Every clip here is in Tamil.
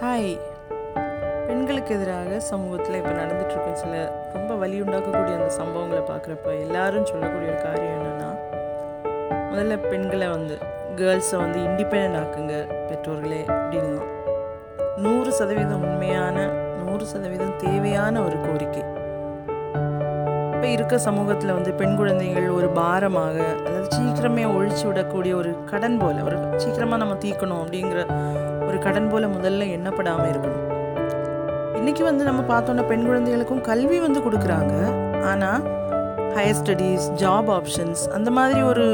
ஹாய் பெண்களுக்கு எதிராக சமூகத்தில் இப்போ நடந்துட்டுருக்கும் சில ரொம்ப வலி உண்டாக்கக்கூடிய அந்த சம்பவங்களை பார்க்குறப்ப எல்லாரும் சொல்லக்கூடிய ஒரு காரியம் என்னென்னா முதல்ல பெண்களை வந்து கேர்ள்ஸை வந்து இண்டிபெண்ட் ஆக்குங்க பெற்றோர்களே அப்படின்னு தான். நூறு சதவீதம் உண்மையான நூறு சதவீதம் தேவையான ஒரு கோரிக்கை. இப்போ இருக்க சமூகத்தில் வந்து பெண் குழந்தைகள் ஒரு பாரமாக அதாவது சீக்கிரமே ஒழிச்சு விடக்கூடிய ஒரு கடன் போல ஒரு சீக்கிரமாக நம்ம தீர்க்கணும் அப்படிங்கிற ஒரு கடன் போல முதல்ல எண்ணப்படாமல் இருக்கணும். இன்னைக்கு வந்து நம்ம பார்த்தோன்னா பெண் குழந்தைகளுக்கும் கல்வி வந்து கொடுக்குறாங்க. ஆனால் ஹையர் ஸ்டடீஸ் ஜாப் ஆப்ஷன்ஸ் அந்த மாதிரி ஒரு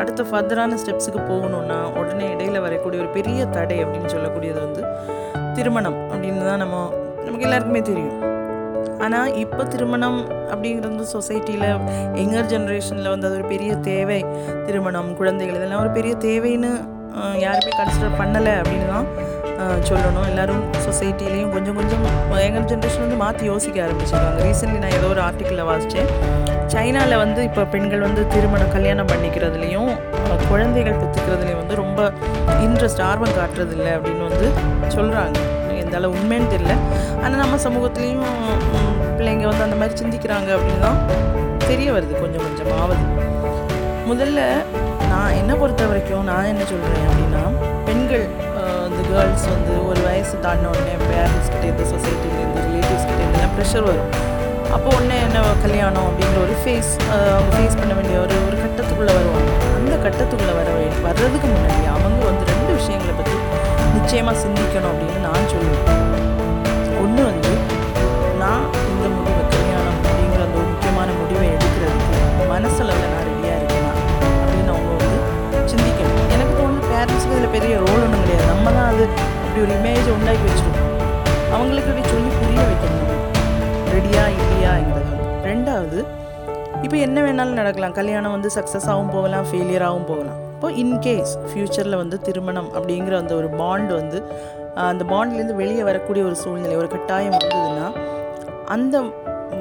அடுத்த ஃபர்தரான ஸ்டெப்ஸுக்கு போகணுன்னா உடனே இடையில வரக்கூடிய ஒரு பெரிய தடை அப்படின்னு சொல்லக்கூடியது வந்து திருமணம் அப்படின்னு தான் நம்ம நமக்கு எல்லாருக்குமே தெரியும். ஆனால் இப்போ திருமணம் அப்படிங்கிறது சொசைட்டியில் எங்கர் ஜென்ரேஷனில் வந்து அது ஒரு பெரிய தேவை. திருமணம் குழந்தைகள் இதெல்லாம் ஒரு பெரிய தேவைன்னு யாருமே கன்சிடர் பண்ணலை அப்படின்னு தான் சொல்லணும். எல்லாரும் சொசைட்டிலையும் கொஞ்சம் கொஞ்சம் எங்கள் ஜென்ரேஷன் வந்து மாற்றி யோசிக்க ஆரம்பிச்சிருக்காங்க. ரீசெண்ட்லி நான் ஏதோ ஒரு ஆர்டிக்கிளில் வாசித்தேன் சைனாவில் வந்து இப்போ பெண்கள் வந்து திருமணம் கல்யாணம் பண்ணிக்கிறதுலையும் குழந்தைகள் பெற்றுக்கிறதுலையும் வந்து ரொம்ப இன்ட்ரெஸ்ட் ஆர்வம் காட்டுறதில்ல அப்படின்னு வந்து சொல்கிறாங்க எந்த அளவு உண்மைன்னு தெரியல. ஆனால் நம்ம சமூகத்துலேயும் பிள்ளைங்க வந்து அந்த மாதிரி சிந்திக்கிறாங்க அப்படின்னு தான் தெரிய வருது கொஞ்சம் கொஞ்சமாவது. முதல்ல நான் என்னை பொறுத்த வரைக்கும் நான் என்ன சொல்கிறேன் அப்படின்னா பெண்கள் இந்த கேர்ள்ஸ் வந்து ஒரு வயசு தாண்டின உடனே பேரண்ட்ஸ் கிட்டேருந்து சொசைட்டிலேருந்து ரிலேட்டிவ்ஸ் கிட்டே ப்ரெஷர் வரும். அப்போ உடனே என்ன கல்யாணம் அப்படிங்கிற ஒரு ஃபேஸ் அவங்க ஃபேஸ் பண்ண வேண்டிய ஒரு ஒரு கட்டத்துக்குள்ளே வருவாங்க. அந்த கட்டத்துக்குள்ளே வர வர்றதுக்கு முன்னாடி அவங்க வந்து ரெண்டு விஷயங்களை பற்றி நிச்சயமாக சிந்திக்கணும் அப்படின்னு நான் சொல்லுவேன். இப்படி ஒரு இமேஜை உண்டாக்கி வச்சுருக்கோம் அவங்களுக்கு இப்படி சொல்லி புரிய வைக்கணும். ரெடியா இல்லையாங்கிறது ரெண்டாவது இப்போ என்ன வேணாலும் நடக்கலாம். கல்யாணம் வந்து சக்ஸஸாகவும் போகலாம் ஃபெயிலியராகவும் போகலாம். இப்போ இன்கேஸ் ஃப்யூச்சரில் வந்து திருமணம் அப்படிங்கிற அந்த ஒரு பாண்ட் வந்து அந்த பாண்ட்லேருந்து வெளியே வரக்கூடிய ஒரு சூழ்நிலை ஒரு கட்டாயம் வந்ததுன்னா அந்த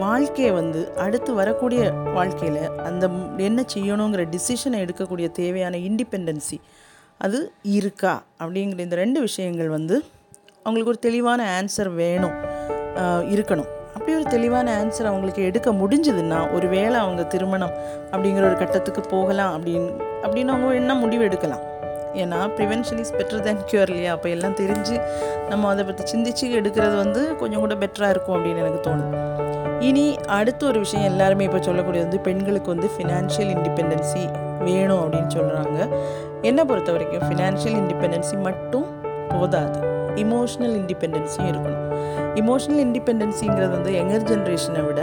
வாழ்க்கையை வந்து அடுத்து வரக்கூடிய வாழ்க்கையில் அந்த என்ன செய்யணுங்கிற டிசிஷனை எடுக்கக்கூடிய தேவையான இண்டிபெண்டன்சி அது இருக்கா? அப்படிங்கிற இந்த ரெண்டு விஷயங்கள் வந்து அவங்களுக்கு ஒரு தெளிவான ஆன்சர் வேணும். இருக்கணும். அப்படி ஒரு தெளிவான ஆன்சர் அவங்களுக்கு எடுக்க முடிஞ்சதுன்னா ஒருவேளை அவங்க திருமணம் அப்படிங்கிற ஒரு கட்டத்துக்கு போகலாம் அப்படின்னு அப்படின்னு அவங்க என்ன முடிவு எடுக்கலாம்? ஏன்னா prevention is better than cure இல்லையா? அப்போ எல்லாம் தெரிஞ்சு நம்ம அதை பற்றி சிந்திச்சு எடுக்கிறது வந்து கொஞ்சம் கூட பெட்டராக இருக்கும் அப்படின்னு எனக்கு தோணுது. இனி அடுத்த ஒரு விஷயம் எல்லாருமே இப்போ சொல்லக்கூடியது வந்து பெண்களுக்கு வந்து ஃபினான்ஷியல் இண்டிபெண்டன்சி வேணும் அப்படின்னு சொல்கிறாங்க என்னை பொறுத்த வரைக்கும் ஃபினான்ஷியல் இண்டிபெண்டன்சி மட்டும் போதாது. இமோஷ்னல் இண்டிபெண்டன்ஸும் இருக்கணும். இமோஷ்னல் இண்டிபெண்டன்சிங்கிறது வந்து யங்கர் ஜென்ரேஷனை விட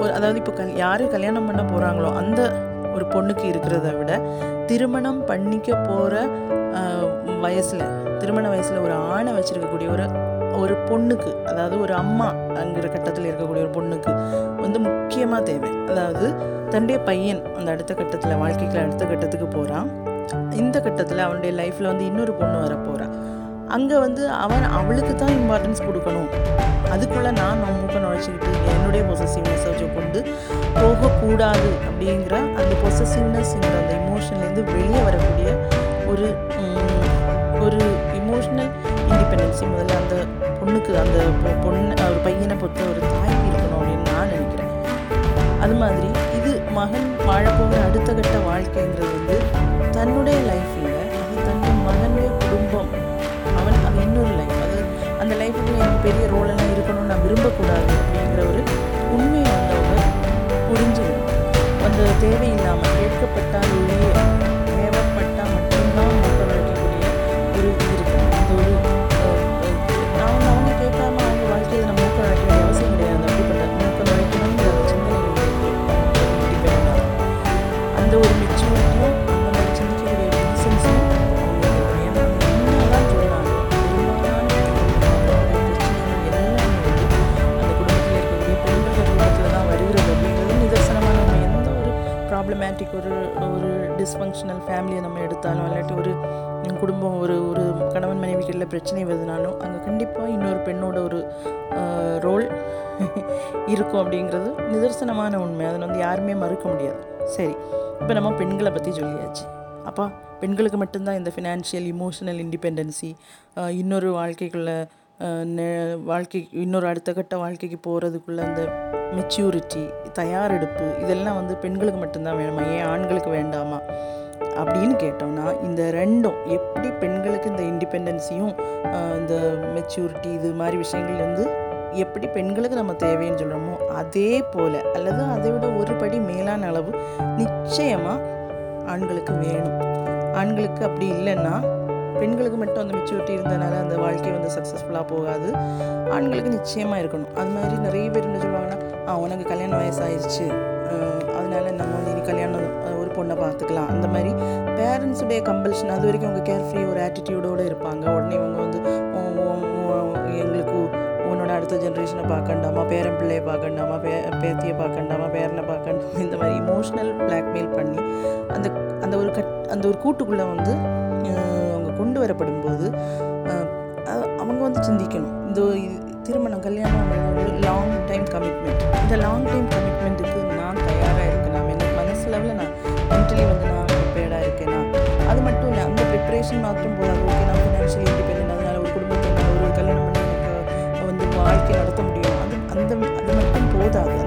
ஒரு அதாவது இப்போ கல் யார் கல்யாணம் பண்ண போகிறாங்களோ அந்த ஒரு பொண்ணுக்கு இருக்கிறத விட திருமணம் பண்ணிக்க போகிற வயசில் திருமண வயசில் ஒரு ஆணை வச்சுருக்கக்கூடிய ஒரு ஒரு பொண்ணுக்கு அதாவது ஒரு அம்மா அங்கிற கட்டத்தில் இருக்கக்கூடிய ஒரு பொண்ணுக்கு வந்து முக்கியமாக தேவை. அதாவது தன்னுடைய பையன் அந்த அடுத்த கட்டத்தில் வாழ்க்கைக்கு அடுத்த கட்டத்துக்கு போகிறான் இந்த கட்டத்தில் அவனுடைய லைஃப்பில் வந்து இன்னொரு பொண்ணு வரப்போகிறான் அங்கே வந்து அவன் அவளுக்கு தான் இம்பார்ட்டன்ஸ் கொடுக்கணும். அதுக்குள்ளே நான் நான் மூக்க நுழைச்சிக்கிட்டு என்னுடைய பொசசிவ்னஸை வச்சு கொண்டு போகக்கூடாது அப்படிங்கிற அந்த பொசசிவ்னஸ்ங்கிற அந்த இமோஷன்லேருந்து வெளியே வரக்கூடிய ஒரு ஒரு இமோஷனல் இண்டிபெண்டன்சி முதல்ல அந்த பொண்ணுக்கு அந்த பொண்ணு ஒரு பையனை பொறுத்த ஒரு தாய்க்கு இருக்கணும் அப்படின்னு நான் நினைக்கிறேன். அது மாதிரி இது மகன் வாழப்போகிற அடுத்த கட்ட வாழ்க்கைங்கிறது தன்னுடைய லைஃப்பில் அது தன்னுடைய மகனுடைய குடும்பம். அவன் அது இன்னொரு லைஃப் அது அந்த லைஃபுக்கு எனக்கு பெரிய ரோல் எல்லாம் இருக்கணும்னு நான் விரும்பக்கூடாது அப்படிங்கிற ஒரு உண்மையை வந்து அவங்க புரிஞ்சுக்கணும். அந்த தேவையில்லாமல் கேட்கப்பட்டால் ப்ராப்ளமேட்டிக் ஒரு ஒரு டிஸ்ஃபங்க்ஷனல் ஃபேமிலியை நம்ம எடுத்தாலும் இல்லாட்டி ஒரு குடும்பம் ஒரு ஒரு கணவன் மனைவிகளில் பிரச்சனை வருதுனாலும் அங்கே கண்டிப்பாக இன்னொரு பெண்ணோட ஒரு ரோல் இருக்கும் அப்படிங்கிறது நிதர்சனமான உண்மை. அதை வந்து யாருமே மறுக்க முடியாது. சரி இப்போ நம்ம பெண்களை பற்றி சொல்லியாச்சு. அப்பா பெண்களுக்கு மட்டும்தான் இந்த ஃபினான்ஷியல் இமோஷனல் இண்டிபெண்டன்சி இன்னொரு வாழ்க்கைக்குள்ளே வாழ்க்கை இன்னொரு அடுத்த கட்ட வாழ்க்கைக்கு போகிறதுக்குள்ள அந்த மெச்சூரிட்டி தயாரெடுப்பு இதெல்லாம் வந்து பெண்களுக்கு மட்டும்தான் வேணுமா? ஏன் ஆண்களுக்கு வேண்டாமா? அப்படின்னு கேட்டோம்னா இந்த ரெண்டும் எப்படி பெண்களுக்கு இந்த இண்டிபெண்டன்ஸையும் இந்த மெச்சூரிட்டி இது மாதிரி விஷயங்கள் வந்து எப்படி பெண்களுக்கு நம்ம தேவைன்னு சொல்கிறோமோ அதே போல் அல்லது அதை விட ஒரு படி மேலான அளவு நிச்சயமாக ஆண்களுக்கு வேணும். ஆண்களுக்கு அப்படி இல்லைன்னா பெண்களுக்கு மட்டும் அந்த மெச்சூரிட்டி இருந்ததுனால அந்த வாழ்க்கை வந்து சக்ஸஸ்ஃபுல்லாக போகாது. ஆண்களுக்கு நிச்சயமாக இருக்கணும். அது மாதிரி நிறைய பேர் என்ன சொல்லுவாங்கன்னா ஆ உனக்கு கல்யாண வயசாயிருச்சு. அதனால நம்ம வந்து இனி கல்யாணம் ஒரு பொண்ணை பார்த்துக்கலாம். அந்த மாதிரி பேரண்ட்ஸுடைய கம்பல்ஷன் அது வரைக்கும் அவங்க கேர் ஃப்ரீ ஒரு ஆட்டிடியூடோடு இருப்பாங்க. உடனே இவங்க வந்து எங்களுக்கு உன்னோட அடுத்த ஜென்ரேஷனை பார்க்கண்டாமா? பேரன் பிள்ளையை பார்க்கண்டாமா? பே பேத்தியை பார்க்கண்டாமா? பேரனை பார்க்கண்டாமா? இந்த மாதிரி இமோஷ்னல் பிளாக்மெயில் பண்ணி அந்த அந்த ஒரு கட் அந்த ஒரு கூட்டுக்குள்ளே வந்து கொண்டு வரப்படும் போது அவங்க வந்து சிந்திக்கணும். இந்த திருமணம் கல்யாணம் ஒரு லாங் டைம் கமிட்மெண்ட் இந்த லாங் டைம் கமிட்மெண்ட்டுக்கு நான் தயாராக இருக்கேன்? எனக்கு லெவலில் நான் மென்டலி வந்து நான் ப்ரிப்பேர்டாக இருக்கேனா? அது மட்டும் இல்லை அந்த ப்ரிப்பரேஷன் மாத்திரம் போதாது. ஓகே நான் ஃபினான்ஷியலி இண்டிபெண்ட் அதனால் ஒரு குடும்பத்தை ஒரு கல்யாணம் பண்ணி எனக்கு வந்து வாழ்க்கை நடத்த முடியும். அது அந்த அது மட்டும் போதாது.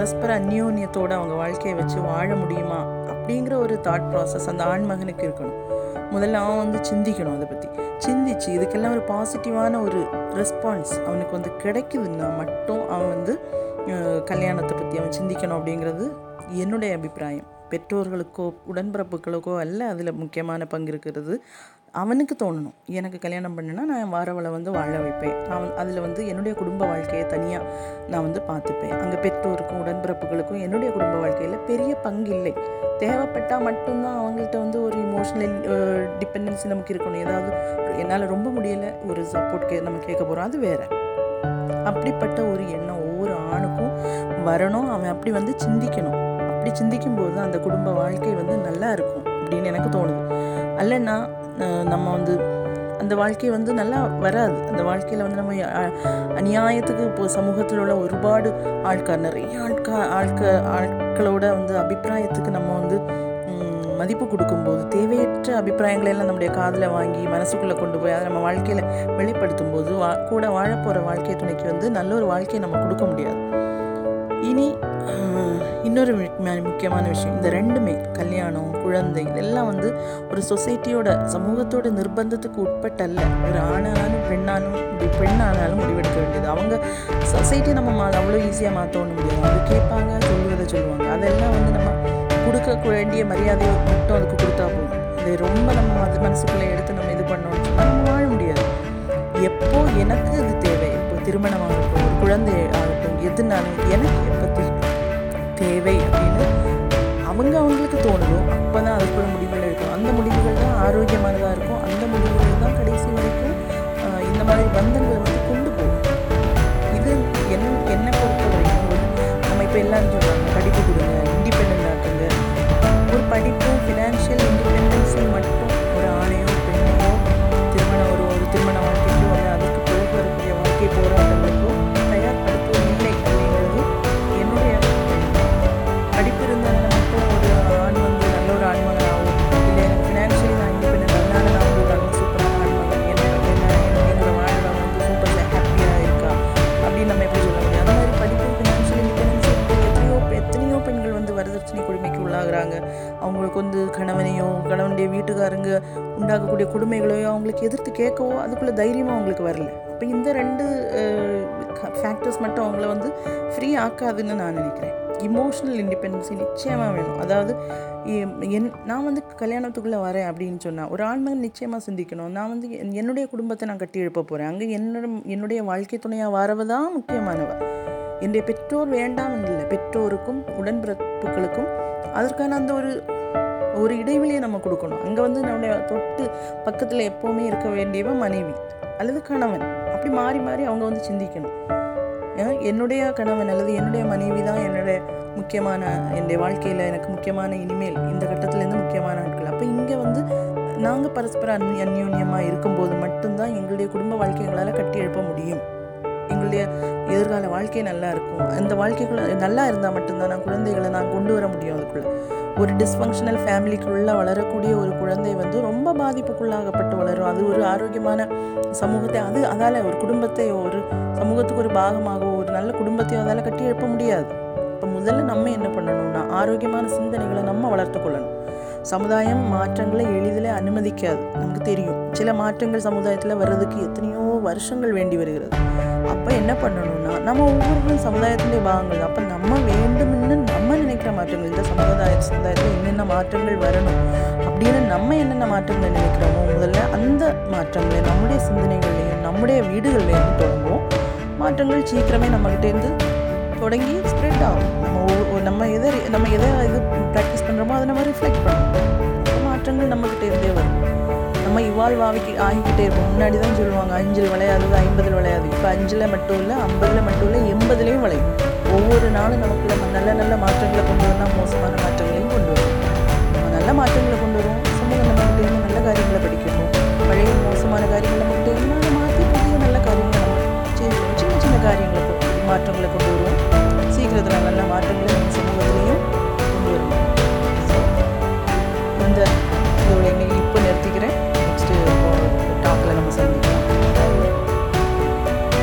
பரஸ்பர அந்யோன்யத்தோடு அவங்க வாழ்க்கையை வச்சு வாழ முடியுமா அப்படிங்கிற ஒரு தாட் ப்ராசஸ் அந்த ஆண்மகனுக்கு இருக்கணும். முதல்ல அவன் வந்து சிந்திக்கணும் அதை பற்றி சிந்திச்சு இதுக்கெல்லாம் ஒரு பாசிட்டிவான ஒரு ரெஸ்பான்ஸ் அவனுக்கு வந்து கிடைக்குதுன்னா மட்டும் அவன் வந்து கல்யாணத்தை பற்றி அவன் சிந்திக்கணும் அப்படிங்கிறது என்னுடைய அபிப்பிராயம். பெற்றோர்களுக்கோ உடன்பிறப்புகளுக்கோ அல்ல அதில் முக்கியமான பங்கு இருக்கிறது அவனுக்கு தோணணும். எனக்கு கல்யாணம் பண்ணுனா நான் வாரவளை வந்து வாழ வைப்பேன். அவன் அதில் வந்து என்னுடைய குடும்ப வாழ்க்கையை தனியாக நான் வந்து பார்த்துப்பேன். அங்கே பெற்றோருக்கும் உடன்பிறப்புகளுக்கும் என்னுடைய குடும்ப வாழ்க்கையில் பெரிய பங்கு இல்லை தேவைப்பட்டால் மட்டும்தான் அவங்கள்ட்ட வந்து ஒரு இமோஷனல் டிபெண்டன்சி நமக்கு இருக்கணும். ஏதாவது என்னால் ரொம்ப முடியலை ஒரு சப்போர்ட் கே நம்ம கேட்க போகிறோம் அது வேறு. அப்படிப்பட்ட ஒரு எண்ணம் ஒவ்வொரு ஆணுக்கும் வரணும். அவன் அப்படி வந்து சிந்திக்கணும். அப்படி சிந்திக்கும் போது தான் அந்த குடும்ப வாழ்க்கை வந்து நல்லா இருக்கும் அப்படின்னு எனக்கு தோணுது. அல்லைன்னா நம்ம வந்து அந்த வாழ்க்கை வந்து நல்லா வராது. அந்த வாழ்க்கையில் வந்து நம்ம அநியாயத்துக்கு இப்போ சமூகத்தில் உள்ள ஒருபாடு ஆட்கள் நிறைய ஆட்கா ஆட்க ஆட்களோட வந்து அபிப்பிராயத்துக்கு நம்ம வந்து மதிப்பு கொடுக்கும்போது தேவையற்ற அபிப்பிராயங்களை எல்லாம் நம்முடைய காதில் வாங்கி மனசுக்குள்ளே கொண்டு போய் அதை நம்ம வாழ்க்கையில் வெளிப்படுத்தும் போது வா கூட வாழப்போகிற வாழ்க்கை துணைக்கு வந்து நல்ல ஒரு வாழ்க்கையை நம்ம கொடுக்க முடியாது. இனி இன்னொரு முக்கியமான விஷயம். இந்த ரெண்டுமே கல்யாணம் குழந்தை இதெல்லாம் வந்து ஒரு சொசைட்டியோட சமூகத்தோட நிர்பந்தத்துக்கு உட்பட்டல்ல. ஒரு ஆணானாலும் பெண்ணாலும் முடி- பெண்ணானாலும் முடிவெடுக்க வேண்டியது. அவங்க சொசைட்டி நம்ம மா அவ்வளோ ஈஸியாக மாற்றணும் முடியாது. அவங்க கேட்பாங்க சொல்லுவதை சொல்லுவாங்க. அதெல்லாம் வந்து நம்ம கொடுக்க வேண்டிய மரியாதையை மட்டும் அதுக்கு கொடுத்தா போதும். அதை ரொம்ப நம்ம அது மனசுக்குள்ளே எடுத்து நம்ம இது பண்ணோம்னு சொன்னால் நம்ம வாழ முடியாது. எப்போ எனக்கு இது தேவை இப்போ திருமணம் ஆகட்டும் ஒரு குழந்தை ஆகட்டும் எதுனாலும் எனக்கு தேவை அப்படின்னு அவங்க அவங்களுக்கு தோணுதோ அப்போ தான் அதுக்குள்ள முடிவுகள் இருக்கும் அந்த முடிவுகள் தான் ஆரோக்கியமானதாக இருக்கும் அந்த முடிவுகள் தான் கடைசி வரைக்கும் இந்த மாதிரி பந்தங்களை வந்து கொண்டு போகும். இது என் என்னை பொறுத்த வரைக்கும் நம்ம இப்போ எல்லாரும் சொல்கிறாங்க படிப்பு கொடுங்க இண்டிபெண்ட் ஆக்குங்க. ஒரு படிப்பு ஃபினான்ஷியல் கேட்கவோ அதுக்குள்ளே தைரியமாக அவங்களுக்கு வரல. அப்போ இந்த ரெண்டு ஃபேக்டர்ஸ் மட்டும் அவங்கள வந்து ஃப்ரீ ஆக்காதுன்னு நான் நினைக்கிறேன். இமோஷனல் இண்டிபெண்டன்சி நிச்சயமாக வேணும். அதாவது எ- என் நான் வந்து கல்யாணத்துக்குள்ளே வரேன் அப்படின்னு சொன்னால் ஒரு ஆண்மகன் நிச்சயமாக சிந்திக்கணும். நான் வந்து என்- என்னுடைய குடும்பத்தை நான் கட்டி எழுப்ப போகிறேன் அங்கே என்னோட என்னுடைய வாழ்க்கை துணையாக வரவ தான் முக்கியமானவ. என்னுடைய பெற்றோர் வேண்டாம் இல்லை. பெற்றோருக்கும் உடன்பிறப்புகளுக்கும் அதற்கான அந்த ஒரு ஒரு இடைவெளியை நம்ம கொடுக்கணும். அங்கே வந்து நம்முடைய தொட்டு பக்கத்தில் எப்போவுமே இருக்க வேண்டியவ மனைவி. அல்லது கணவன். அப்படி மாறி மாறி அவங்க வந்து சிந்திக்கணும். என்னுடைய கணவன் அல்லது என்னுடைய மனைவி தான் என்னுடைய முக்கியமான என்னுடைய வாழ்க்கையில் எனக்கு முக்கியமான இனிமேல் இந்த கட்டத்துலேருந்து முக்கியமான ஆட்கள். அப்போ இங்கே வந்து நாங்கள் பரஸ்பர அந் அந்யோன்யமாக இருக்கும்போது மட்டும்தான் எங்களுடைய குடும்ப வாழ்க்கை எங்களால் கட்டி எழுப்ப முடியும். எங்களுடைய எதிர்கால வாழ்க்கை நல்லா இருக்கும். அந்த வாழ்க்கைக்குள்ளே நல்லா இருந்தால் மட்டும்தான் நான் குழந்தைகளை நான் கொண்டு வர முடியும் அதுக்குள்ளே. ஒரு டிஸ்ஃபங்க்ஷனல் ஃபேமிலிக்குள்ளே வளரக்கூடிய ஒரு குழந்தை வந்து ரொம்ப பாதிப்புக்குள்ளாகப்பட்டு வளரும். அது ஒரு ஆரோக்கியமான சமூகத்தை அது அதால் ஒரு குடும்பத்தை ஒரு சமூகத்துக்கு ஒரு பாகமாகவோ ஒரு நல்ல குடும்பத்தையோ அதால் கட்டி எழுப்ப முடியாது. இப்போ முதல்ல நம்ம என்ன பண்ணணும்னா ஆரோக்கியமான சிந்தனைகளை நம்ம வளர்த்துக்கொள்ளணும் சமுதாயம் மாற்றங்களை எளிதில் அனுமதிக்காது. நமக்கு தெரியும் சில மாற்றங்கள் சமுதாயத்தில் வர்றதுக்கு எத்தனையோ வருஷங்கள் வேண்டி வருகிறது. அப்போ என்ன பண்ணணும்னா நம்ம ஒவ்வொருவரும் சமுதாயத்தினுடைய பாகங்கள் அப்போ நம்ம வேண்டும்னு நம்ம நினைக்கிற மாற்றங்கள் இந்த சமுதாய சமுதாயத்தில் என்னென்ன மாற்றங்கள் வரணும் அப்படின்னு நம்ம என்னென்ன மாற்றங்களை நினைக்கிறோமோ முதல்ல அந்த மாற்றங்களை நம்முடைய சிந்தனைகள்லையும் நம்முடைய வீடுகள்லையும் தொடங்குவோம். மாற்றங்கள் சீக்கிரமே நம்மகிட்டேருந்து தொடங்கி ஸ்ப்ரெட் ஆகும். நம்ம நம்ம எதை நம்ம எதை இது ப்ராக்டிஸ் பண்ணுறோமோ அதை நம்ம ரிஃப்ளெக்ட் பண்ணுவோம். மாற்றங்கள் நம்மக்கிட்ட இருந்தே வரும். நம்ம இவால்வ் ஆகி ஆகிக்கிட்டே இருப்போம். முன்னாடி தான் சொல்லுவாங்க அஞ்சில் விளையாதது ஐம்பதில் விளையாது. இப்போ அஞ்சில் மட்டும் இல்லை ஐம்பதில் மட்டும் இல்லை எண்பதுலேயும் விளையும். ஒவ்வொரு நாளும் நமக்குள்ள நம்ம நல்ல நல்ல மாற்றங்களை கொண்டு வந்தால் மோசமான மாற்றங்களையும் கொண்டு வரும் நம்ம நல்ல மாற்றங்களை கொண்டு வருவோம் சமூகம் நம்மகிட்ட இருந்து நல்ல காரியங்களை படிக்கணும் பழைய மோசமான காரியங்களை நம்மகிட்ட இருந்தாலும் மாற்றி புதிய நல்ல காரியங்களை நம்ம செய்வோம் சின்ன சின்ன காரியங்களை கொண்டு மாற்றங்களை கொண்டு வருவோம் சீக்கிரத்தில் நல்ல மாற்றங்களை